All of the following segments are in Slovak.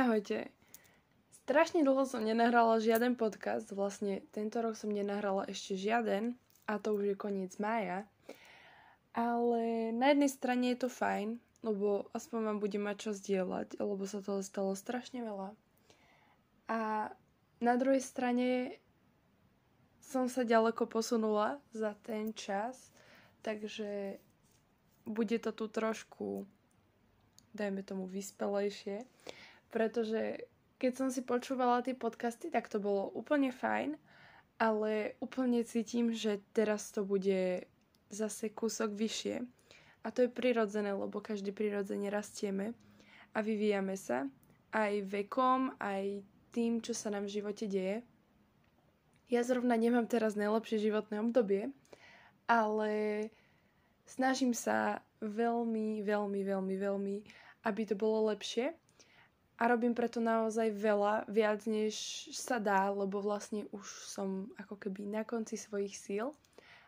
Ahojte. Strašne dlho som nenahrala žiaden podcast, vlastne tento rok som nenahrala ešte žiaden a to už je koniec mája. Ale na jednej strane je to fajn, lebo aspoň vám bude mať čo zdieľať, lebo sa toho stalo strašne veľa. A na druhej strane som sa ďaleko posunula za ten čas, takže bude to tu trošku, dajme tomu, vyspelejšie, pretože keď som si počúvala tie podcasty, tak to bolo úplne fajn, ale úplne cítim, že teraz to bude zase kúsok vyššie. A to je prirodzené, lebo každý prirodzene rastieme a vyvíjame sa aj vekom, aj tým, čo sa nám v živote deje. Ja zrovna nemám teraz najlepšie životné obdobie, ale snažím sa veľmi, veľmi, veľmi, veľmi, aby to bolo lepšie a robím preto naozaj veľa, viac než sa dá, lebo vlastne už som ako keby na konci svojich síl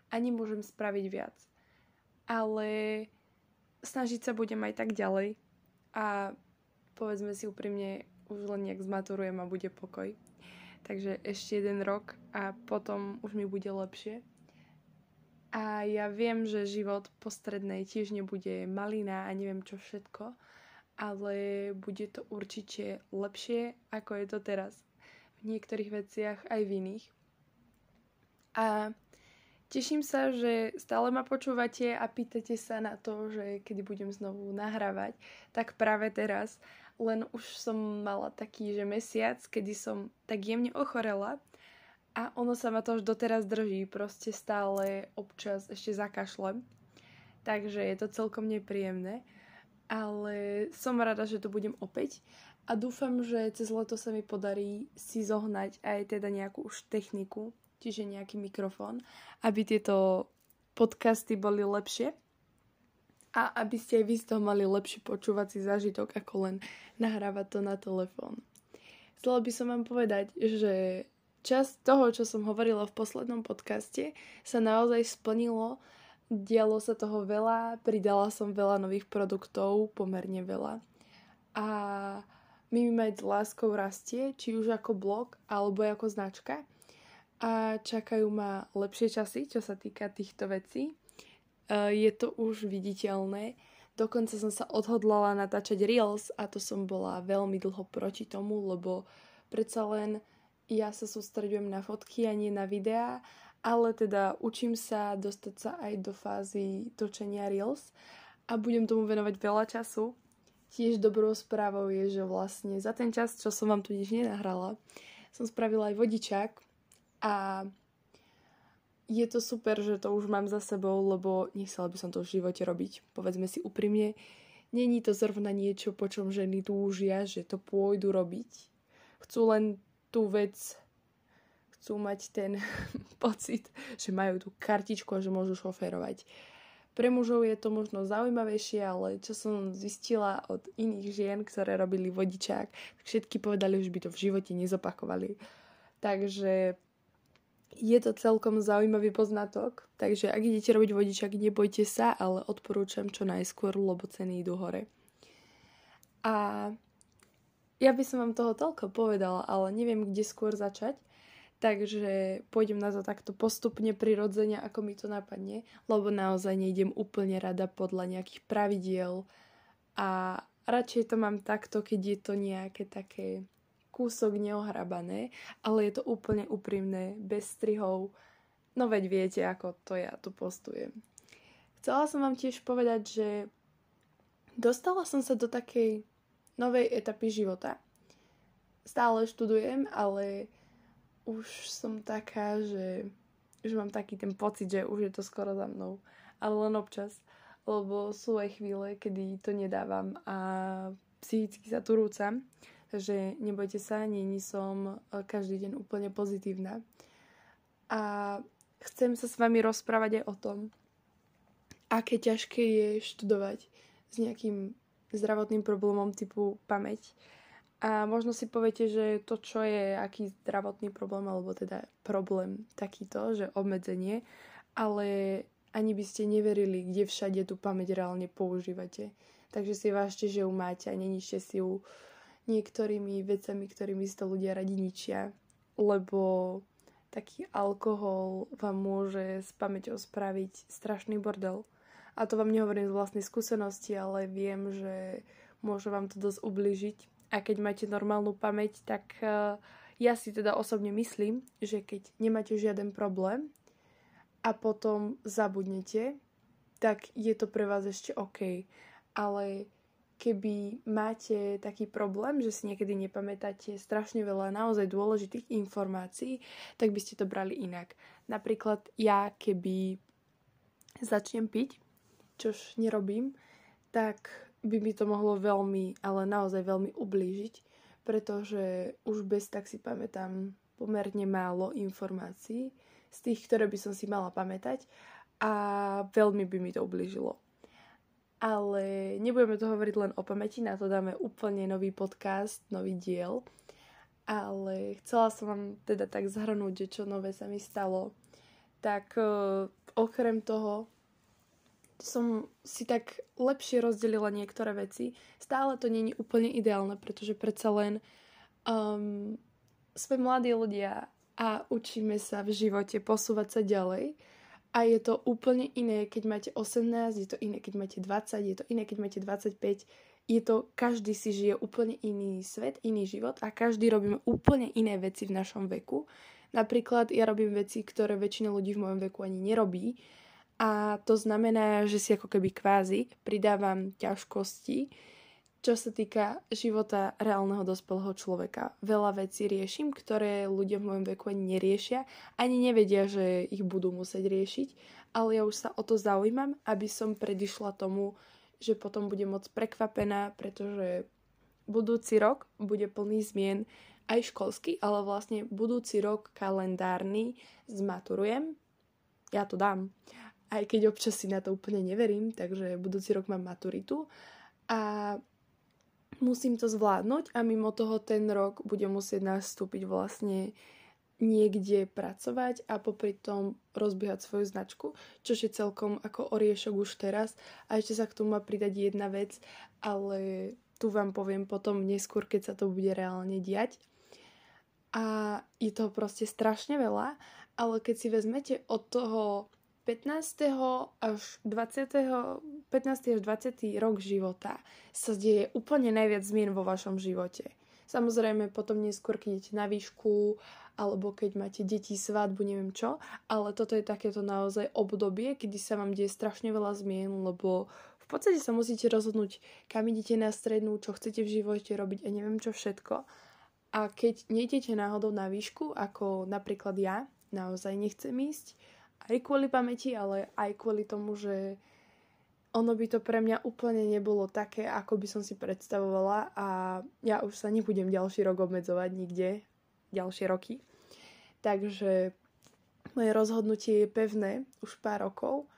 a nemôžem spraviť viac. Ale snažiť sa budem aj tak ďalej a povedzme si úprimne, už len nejak zmaturujem a bude pokoj. Takže ešte jeden rok a potom už mi bude lepšie. A ja viem, že život po strednej tiež nebude malina a neviem čo všetko, ale bude to určite lepšie, ako je to teraz. V niektorých veciach aj v iných. A teším sa, že stále ma počúvate a pýtate sa na to, že kedy budem znovu nahrávať. Tak práve teraz, len už som mala taký, že mesiac, kedy som tak jemne ochorela a ono sa ma to už doteraz drží, proste stále občas ešte zakašlem. Takže je to celkom nepríjemné ale som rada, že tu budem opäť a dúfam, že cez leto sa mi podarí si zohnať aj teda nejakú už techniku, čiže nejaký mikrofón, aby tieto podcasty boli lepšie a aby ste aj vy z toho mali lepší počúvací zážitok, ako len nahrávať to na telefón. Chcela by som vám povedať, že čas toho, čo som hovorila v poslednom podcaste, sa naozaj splnilo dialo sa toho veľa, pridala som veľa nových produktov, pomerne veľa. A Mimimate s láskou rastie, či už ako blog, alebo ako značka. A čakajú ma lepšie časy, čo sa týka týchto vecí. E, je to už viditeľné. Dokonca som sa odhodlala natáčať Reels a to som bola veľmi dlho proti tomu, lebo predsa len ja sa sústredujem na fotky a nie na videá ale teda učím sa dostať sa aj do fázy točenia Reels a budem tomu venovať veľa času. Tiež dobrou správou je, že vlastne za ten čas, čo som vám tu nič nenahrala, som spravila aj vodičák a je to super, že to už mám za sebou, lebo nechcela by som to v živote robiť. Povedzme si úprimne, není to zrovna niečo, po čom ženy túžia, že to pôjdu robiť. Chcú len tú vec chcú mať ten pocit, že majú tú kartičku a že môžu šoférovať. Pre mužov je to možno zaujímavejšie, ale čo som zistila od iných žien, ktoré robili vodičák, všetky povedali, že by to v živote nezopakovali. Takže je to celkom zaujímavý poznatok, takže ak idete robiť vodičák, nebojte sa, ale odporúčam čo najskôr, lebo ceny idú hore. A ja by som vám toho toľko povedala, ale neviem, kde skôr začať. Takže pôjdem na to takto postupne, prirodzene, ako mi to napadne, lebo naozaj nejdem úplne rada podľa nejakých pravidiel a radšej to mám takto, keď je to nejaké také kúsok neohrabané, ale je to úplne úprimné, bez strihov. No veď viete, ako to ja tu postujem. Chcela som vám tiež povedať, že dostala som sa do takej novej etapy života. Stále študujem, ale už som taká, že už mám taký ten pocit, že už je to skoro za mnou. Ale len občas, lebo sú aj chvíle, kedy to nedávam a psychicky sa tu rúcam. Takže nebojte sa, není som e, každý deň úplne pozitívna. A chcem sa s vami rozprávať aj o tom, aké ťažké je študovať s nejakým zdravotným problémom typu pamäť a možno si poviete, že to, čo je aký zdravotný problém, alebo teda problém takýto, že obmedzenie, ale ani by ste neverili, kde všade tú pamäť reálne používate. Takže si vážte, že ju máte a neníšte si ju niektorými vecami, ktorými si to ľudia radi ničia, lebo taký alkohol vám môže s pamäťou spraviť strašný bordel. A to vám nehovorím z vlastnej skúsenosti, ale viem, že môže vám to dosť ubližiť. A keď máte normálnu pamäť, tak uh, ja si teda osobne myslím, že keď nemáte žiaden problém a potom zabudnete, tak je to pre vás ešte OK. Ale keby máte taký problém, že si niekedy nepamätáte strašne veľa naozaj dôležitých informácií, tak by ste to brali inak. Napríklad ja, keby začnem piť, čož nerobím, tak by mi to mohlo veľmi, ale naozaj veľmi ublížiť, pretože už bez tak si pamätám pomerne málo informácií z tých, ktoré by som si mala pamätať a veľmi by mi to ublížilo ale nebudeme to hovoriť len o pamäti, na to dáme úplne nový podcast, nový diel. Ale chcela som vám teda tak zhrnúť, čo nové sa mi stalo. Tak uh, okrem toho som si tak lepšie rozdelila niektoré veci. Stále to není úplne ideálne, pretože predsa len um, sme mladí ľudia a učíme sa v živote posúvať sa ďalej a je to úplne iné, keď máte 18, je to iné, keď máte 20, je to iné, keď máte 25. Je to, každý si žije úplne iný svet, iný život a každý robíme úplne iné veci v našom veku. Napríklad ja robím veci, ktoré väčšina ľudí v mojom veku ani nerobí. A to znamená, že si ako keby kvázi pridávam ťažkosti, čo sa týka života reálneho dospelého človeka. Veľa vecí riešim, ktoré ľudia v mojom veku ani neriešia, ani nevedia, že ich budú musieť riešiť, ale ja už sa o to zaujímam, aby som predišla tomu, že potom budem moc prekvapená, pretože budúci rok bude plný zmien aj školský, ale vlastne budúci rok kalendárny zmaturujem. Ja to dám. Aj keď občas si na to úplne neverím, takže budúci rok mám maturitu. A musím to zvládnuť a mimo toho ten rok budem musieť nastúpiť vlastne niekde pracovať a popri tom rozbiehať svoju značku, čo je celkom ako oriešok už teraz. A ešte sa k tomu má pridať jedna vec, ale tu vám poviem potom neskôr, keď sa to bude reálne diať. A je toho proste strašne veľa, ale keď si vezmete od toho 15. až 20. 15. až 20. rok života sa deje úplne najviac zmien vo vašom živote. Samozrejme potom neskôr, keď idete na výšku alebo keď máte deti, svadbu, neviem čo, ale toto je takéto naozaj obdobie, kedy sa vám deje strašne veľa zmien, lebo v podstate sa musíte rozhodnúť, kam idete na strednú, čo chcete v živote robiť a neviem čo všetko. A keď nejdete náhodou na výšku, ako napríklad ja, naozaj nechcem ísť, aj kvôli pamäti, ale aj kvôli tomu, že ono by to pre mňa úplne nebolo také, ako by som si predstavovala a ja už sa nebudem ďalší rok obmedzovať nikde, ďalšie roky. Takže moje rozhodnutie je pevné už pár rokov,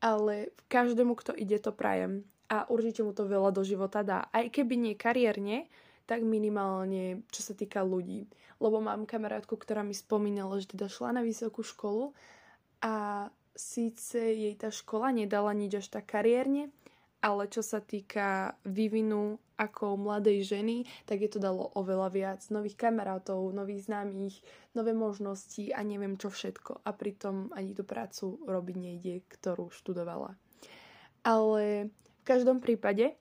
ale každému, kto ide, to prajem. A určite mu to veľa do života dá. Aj keby nie kariérne, tak minimálne čo sa týka ľudí. Lebo mám kamarátku, ktorá mi spomínala, že teda šla na vysokú školu a síce jej tá škola nedala nič až tak kariérne, ale čo sa týka vývinu ako mladej ženy, tak je to dalo oveľa viac nových kamarátov, nových známych, nové možnosti a neviem čo všetko. A pritom ani tú prácu robiť nejde, ktorú študovala. Ale v každom prípade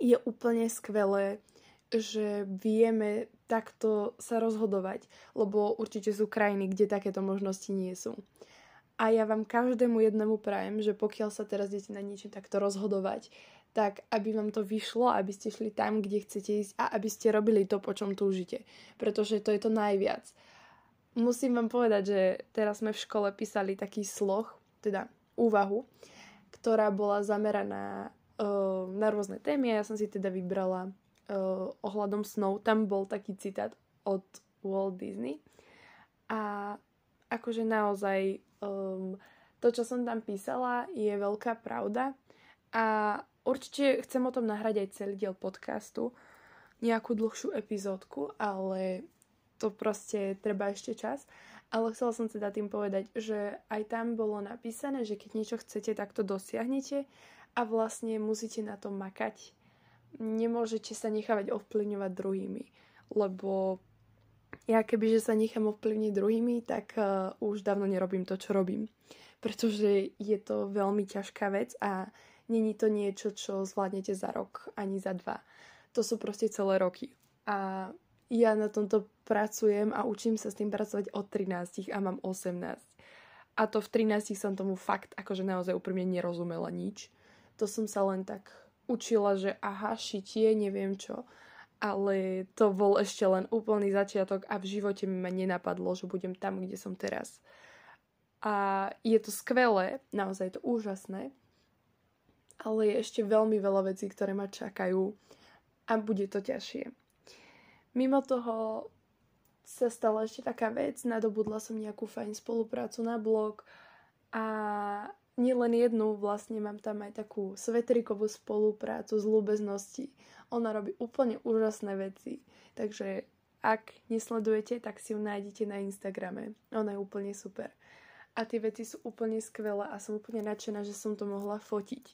je úplne skvelé, že vieme takto sa rozhodovať, lebo určite sú krajiny, kde takéto možnosti nie sú. A ja vám každému jednému prajem, že pokiaľ sa teraz idete na niečo takto rozhodovať, tak aby vám to vyšlo, aby ste šli tam, kde chcete ísť a aby ste robili to, po čom túžite. Pretože to je to najviac. Musím vám povedať, že teraz sme v škole písali taký sloh, teda úvahu, ktorá bola zameraná uh, na rôzne témy a ja som si teda vybrala uh, ohľadom snov. Tam bol taký citát od Walt Disney a akože naozaj um, to, čo som tam písala, je veľká pravda a určite chcem o tom nahrať aj celý diel podcastu, nejakú dlhšiu epizódku, ale to proste treba ešte čas. Ale chcela som teda tým povedať, že aj tam bolo napísané, že keď niečo chcete, tak to dosiahnete a vlastne musíte na to makať. nemôžete sa nechávať ovplyvňovať druhými, lebo ja kebyže sa nechám ovplyvniť druhými, tak uh, už dávno nerobím to, čo robím. Pretože je to veľmi ťažká vec a není to niečo, čo zvládnete za rok ani za dva. To sú proste celé roky. A ja na tomto pracujem a učím sa s tým pracovať od 13 a mám 18. A to v 13 som tomu fakt akože naozaj úprimne nerozumela nič. To som sa len tak učila, že aha, šitie, neviem čo ale to bol ešte len úplný začiatok a v živote mi ma nenapadlo, že budem tam, kde som teraz. A je to skvelé, naozaj je to úžasné, ale je ešte veľmi veľa vecí, ktoré ma čakajú a bude to ťažšie. Mimo toho sa stala ešte taká vec, nadobudla som nejakú fajn spoluprácu na blog a nielen jednu, vlastne mám tam aj takú svetrikovú spoluprácu z ľúbeznosti ona robí úplne úžasné veci. Takže ak nesledujete, tak si ju nájdete na Instagrame. Ona je úplne super. A tie veci sú úplne skvelé a som úplne nadšená, že som to mohla fotiť.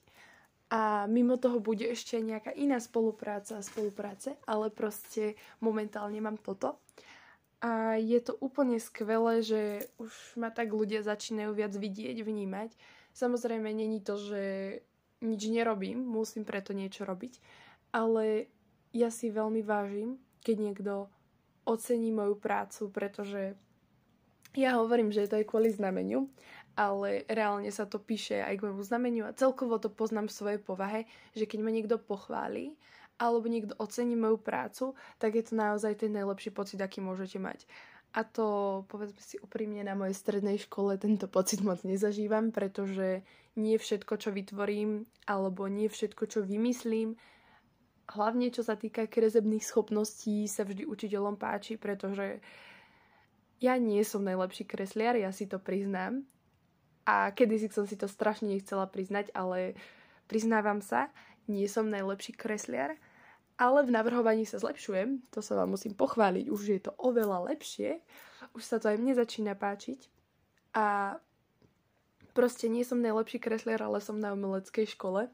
A mimo toho bude ešte nejaká iná spolupráca a spolupráce, ale proste momentálne mám toto. A je to úplne skvelé, že už ma tak ľudia začínajú viac vidieť, vnímať. Samozrejme, není to, že nič nerobím, musím preto niečo robiť, ale ja si veľmi vážim, keď niekto ocení moju prácu, pretože ja hovorím, že to je kvôli znameniu, ale reálne sa to píše aj k môjmu znameniu a celkovo to poznám v svojej povahe, že keď ma niekto pochváli alebo niekto ocení moju prácu, tak je to naozaj ten najlepší pocit, aký môžete mať. A to, povedzme si úprimne, na mojej strednej škole tento pocit moc nezažívam, pretože nie všetko, čo vytvorím, alebo nie všetko, čo vymyslím, hlavne čo sa týka kresebných schopností sa vždy učiteľom páči, pretože ja nie som najlepší kresliar, ja si to priznám. A kedysi som si to strašne nechcela priznať, ale priznávam sa, nie som najlepší kresliar, ale v navrhovaní sa zlepšujem, to sa vám musím pochváliť, už je to oveľa lepšie, už sa to aj mne začína páčiť. A proste nie som najlepší kresliar, ale som na umeleckej škole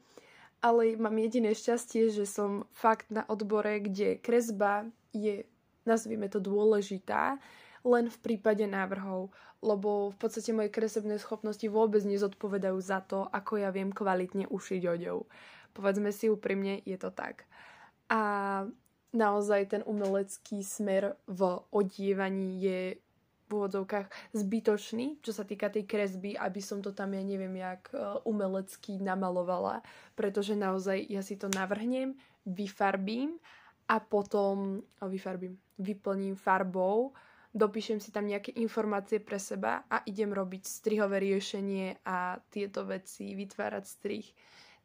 ale mám jediné šťastie, že som fakt na odbore, kde kresba je, nazvime to, dôležitá, len v prípade návrhov, lebo v podstate moje kresebné schopnosti vôbec nezodpovedajú za to, ako ja viem kvalitne ušiť odev. Povedzme si úprimne, je to tak. A naozaj ten umelecký smer v odievaní je v úvodzovkách zbytočný, čo sa týka tej kresby, aby som to tam, ja neviem, jak e, umelecky namalovala, pretože naozaj ja si to navrhnem, vyfarbím a potom o, vyfarbím, vyplním farbou, dopíšem si tam nejaké informácie pre seba a idem robiť strihové riešenie a tieto veci, vytvárať strih.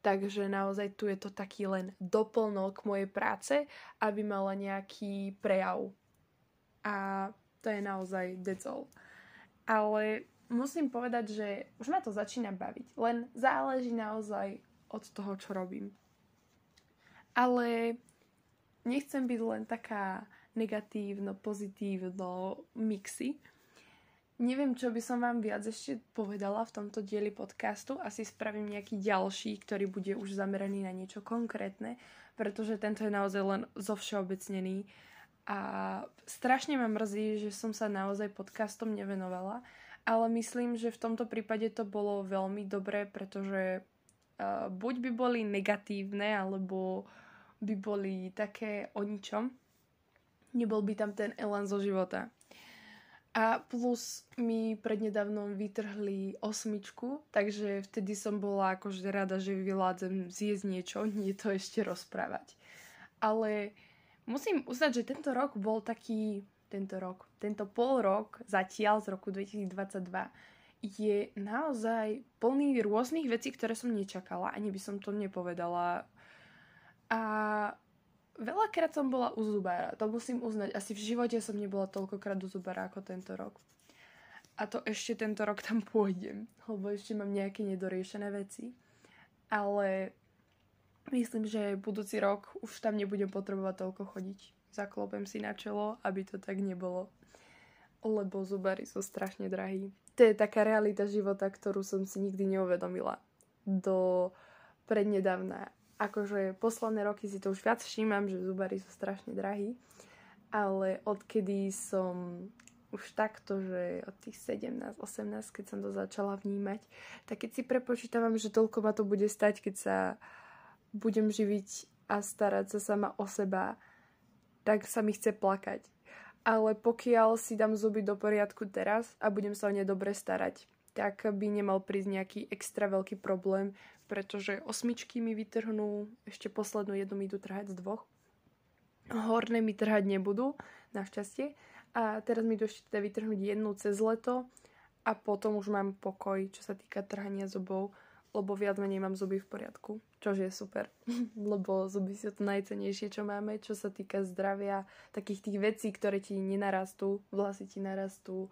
Takže naozaj tu je to taký len doplnok mojej práce, aby mala nejaký prejav. A to je naozaj all. Ale musím povedať, že už ma to začína baviť. Len záleží naozaj od toho, čo robím. Ale nechcem byť len taká negatívno, pozitívno mixy. Neviem, čo by som vám viac ešte povedala v tomto dieli podcastu. Asi spravím nejaký ďalší, ktorý bude už zameraný na niečo konkrétne, pretože tento je naozaj len zo všeobecnený a strašne ma mrzí, že som sa naozaj podcastom nevenovala, ale myslím, že v tomto prípade to bolo veľmi dobré, pretože uh, buď by boli negatívne, alebo by boli také o ničom. Nebol by tam ten elan zo života. A plus mi prednedávnom vytrhli osmičku, takže vtedy som bola akože rada, že vyládzem zjesť niečo, nie to ešte rozprávať. Ale musím uznať, že tento rok bol taký, tento rok, tento pol rok zatiaľ z roku 2022 je naozaj plný rôznych vecí, ktoré som nečakala, ani by som to nepovedala. A veľakrát som bola u zubára, to musím uznať. Asi v živote som nebola toľkokrát u zubára ako tento rok. A to ešte tento rok tam pôjdem, lebo ešte mám nejaké nedoriešené veci. Ale Myslím, že budúci rok už tam nebudem potrebovať toľko chodiť. Zaklopem si na čelo, aby to tak nebolo. Lebo zubary sú strašne drahí. To je taká realita života, ktorú som si nikdy neuvedomila. Do prednedávna. Akože posledné roky si to už viac všímam, že zubary sú strašne drahí, ale odkedy som už takto, že od tých 17, 18, keď som to začala vnímať, tak keď si prepočítavam, že toľko ma to bude stať, keď sa budem živiť a starať sa sama o seba, tak sa mi chce plakať. Ale pokiaľ si dám zuby do poriadku teraz a budem sa o ne dobre starať, tak by nemal prísť nejaký extra veľký problém, pretože osmičky mi vytrhnú, ešte poslednú jednu mi idú trhať z dvoch. Horné mi trhať nebudú, našťastie. A teraz mi idú ešte teda vytrhnúť jednu cez leto a potom už mám pokoj, čo sa týka trhania zubov, lebo viac menej mám zuby v poriadku, čo je super, lebo zuby sú to najcenejšie, čo máme, čo sa týka zdravia, takých tých vecí, ktoré ti nenarastú, vlasy ti narastú,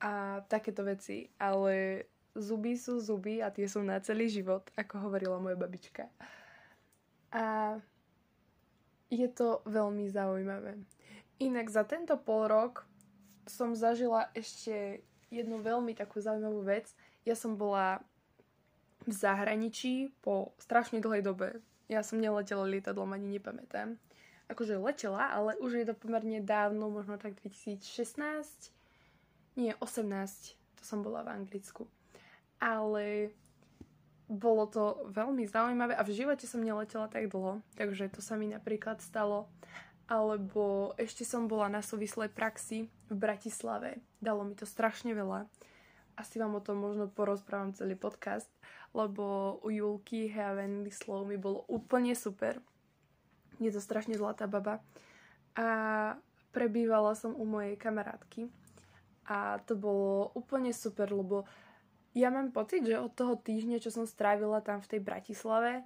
a takéto veci, ale zuby sú zuby a tie sú na celý život, ako hovorila moja babička. A je to veľmi zaujímavé. Inak za tento pol rok som zažila ešte jednu veľmi takú zaujímavú vec. Ja som bola v zahraničí po strašne dlhej dobe. Ja som neletela lietadlom, ani nepamätám. Akože letela, ale už je to pomerne dávno, možno tak 2016 nie, 18, to som bola v Anglicku. Ale bolo to veľmi zaujímavé a v živote som neletela tak dlho, takže to sa mi napríklad stalo. Alebo ešte som bola na súvislej praxi v Bratislave. Dalo mi to strašne veľa. Asi vám o tom možno porozprávam celý podcast, lebo u Julky Heavenly Slow mi bolo úplne super. Je to strašne zlatá baba. A prebývala som u mojej kamarátky, a to bolo úplne super, lebo ja mám pocit, že od toho týždňa, čo som strávila tam v tej Bratislave,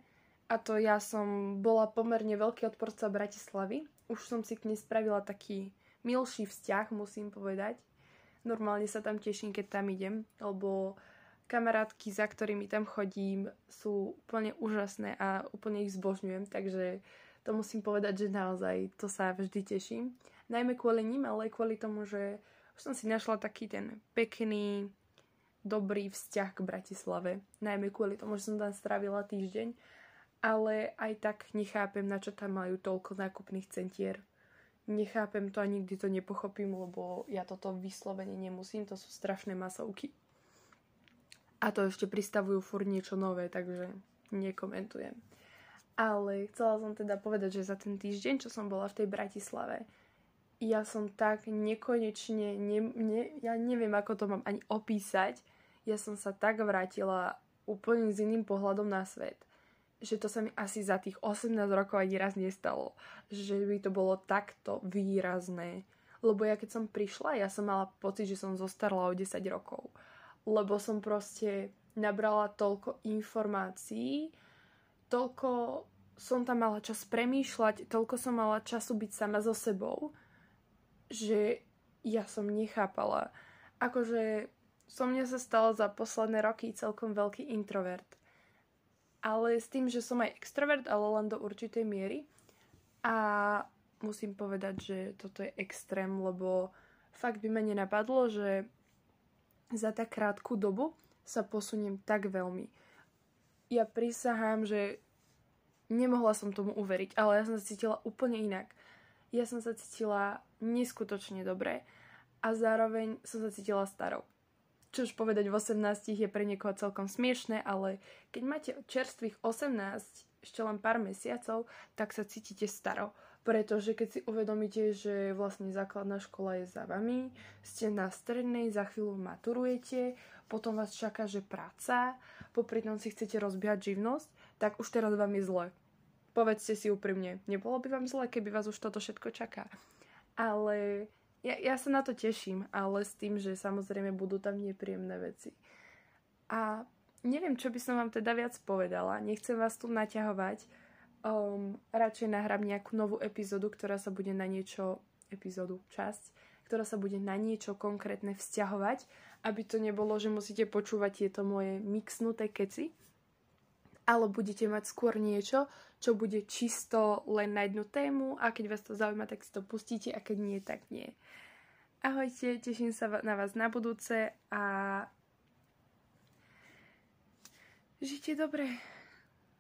a to ja som bola pomerne veľký odporca Bratislavy, už som si k nej spravila taký milší vzťah, musím povedať. Normálne sa tam teším, keď tam idem, lebo kamarátky, za ktorými tam chodím, sú úplne úžasné a úplne ich zbožňujem, takže to musím povedať, že naozaj to sa vždy teším. Najmä kvôli ním, ale aj kvôli tomu, že som si našla taký ten pekný, dobrý vzťah k Bratislave. Najmä kvôli tomu, že som tam strávila týždeň. Ale aj tak nechápem, na čo tam majú toľko nákupných centier. Nechápem to a nikdy to nepochopím, lebo ja toto vyslovene nemusím, to sú strašné masovky. A to ešte pristavujú fur niečo nové, takže nekomentujem. Ale chcela som teda povedať, že za ten týždeň, čo som bola v tej Bratislave, ja som tak nekonečne, ne, ne, ja neviem, ako to mám ani opísať, ja som sa tak vrátila úplne s iným pohľadom na svet, že to sa mi asi za tých 18 rokov ani raz nestalo, že by to bolo takto výrazné. Lebo ja keď som prišla, ja som mala pocit, že som zostarla o 10 rokov. Lebo som proste nabrala toľko informácií, toľko som tam mala čas premýšľať, toľko som mala času byť sama so sebou, že ja som nechápala. Akože som mňa sa stala za posledné roky celkom veľký introvert. Ale s tým, že som aj extrovert, ale len do určitej miery. A musím povedať, že toto je extrém, lebo fakt by ma nenapadlo, že za tak krátku dobu sa posuniem tak veľmi. Ja prisahám, že nemohla som tomu uveriť, ale ja som sa cítila úplne inak ja som sa cítila neskutočne dobre a zároveň som sa cítila starou. Čo už povedať v 18 je pre niekoho celkom smiešne, ale keď máte čerstvých 18 ešte len pár mesiacov, tak sa cítite staro. Pretože keď si uvedomíte, že vlastne základná škola je za vami, ste na strednej, za chvíľu maturujete, potom vás čaká, že práca, popri tom si chcete rozbiehať živnosť, tak už teraz vám je zle Povedzte si úprimne, nebolo by vám zle, keby vás už toto všetko čaká. Ale ja, ja sa na to teším, ale s tým, že samozrejme budú tam nepríjemné veci. A neviem, čo by som vám teda viac povedala. Nechcem vás tu naťahovať. Um, radšej nahrám nejakú novú epizódu, ktorá sa bude na niečo, epizódu, časť, ktorá sa bude na niečo konkrétne vzťahovať, aby to nebolo, že musíte počúvať tieto moje mixnuté keci, ale budete mať skôr niečo, čo bude čisto len na jednu tému a keď vás to zaujíma, tak si to pustíte a keď nie, tak nie. Ahojte, teším sa na vás na budúce a žite dobre.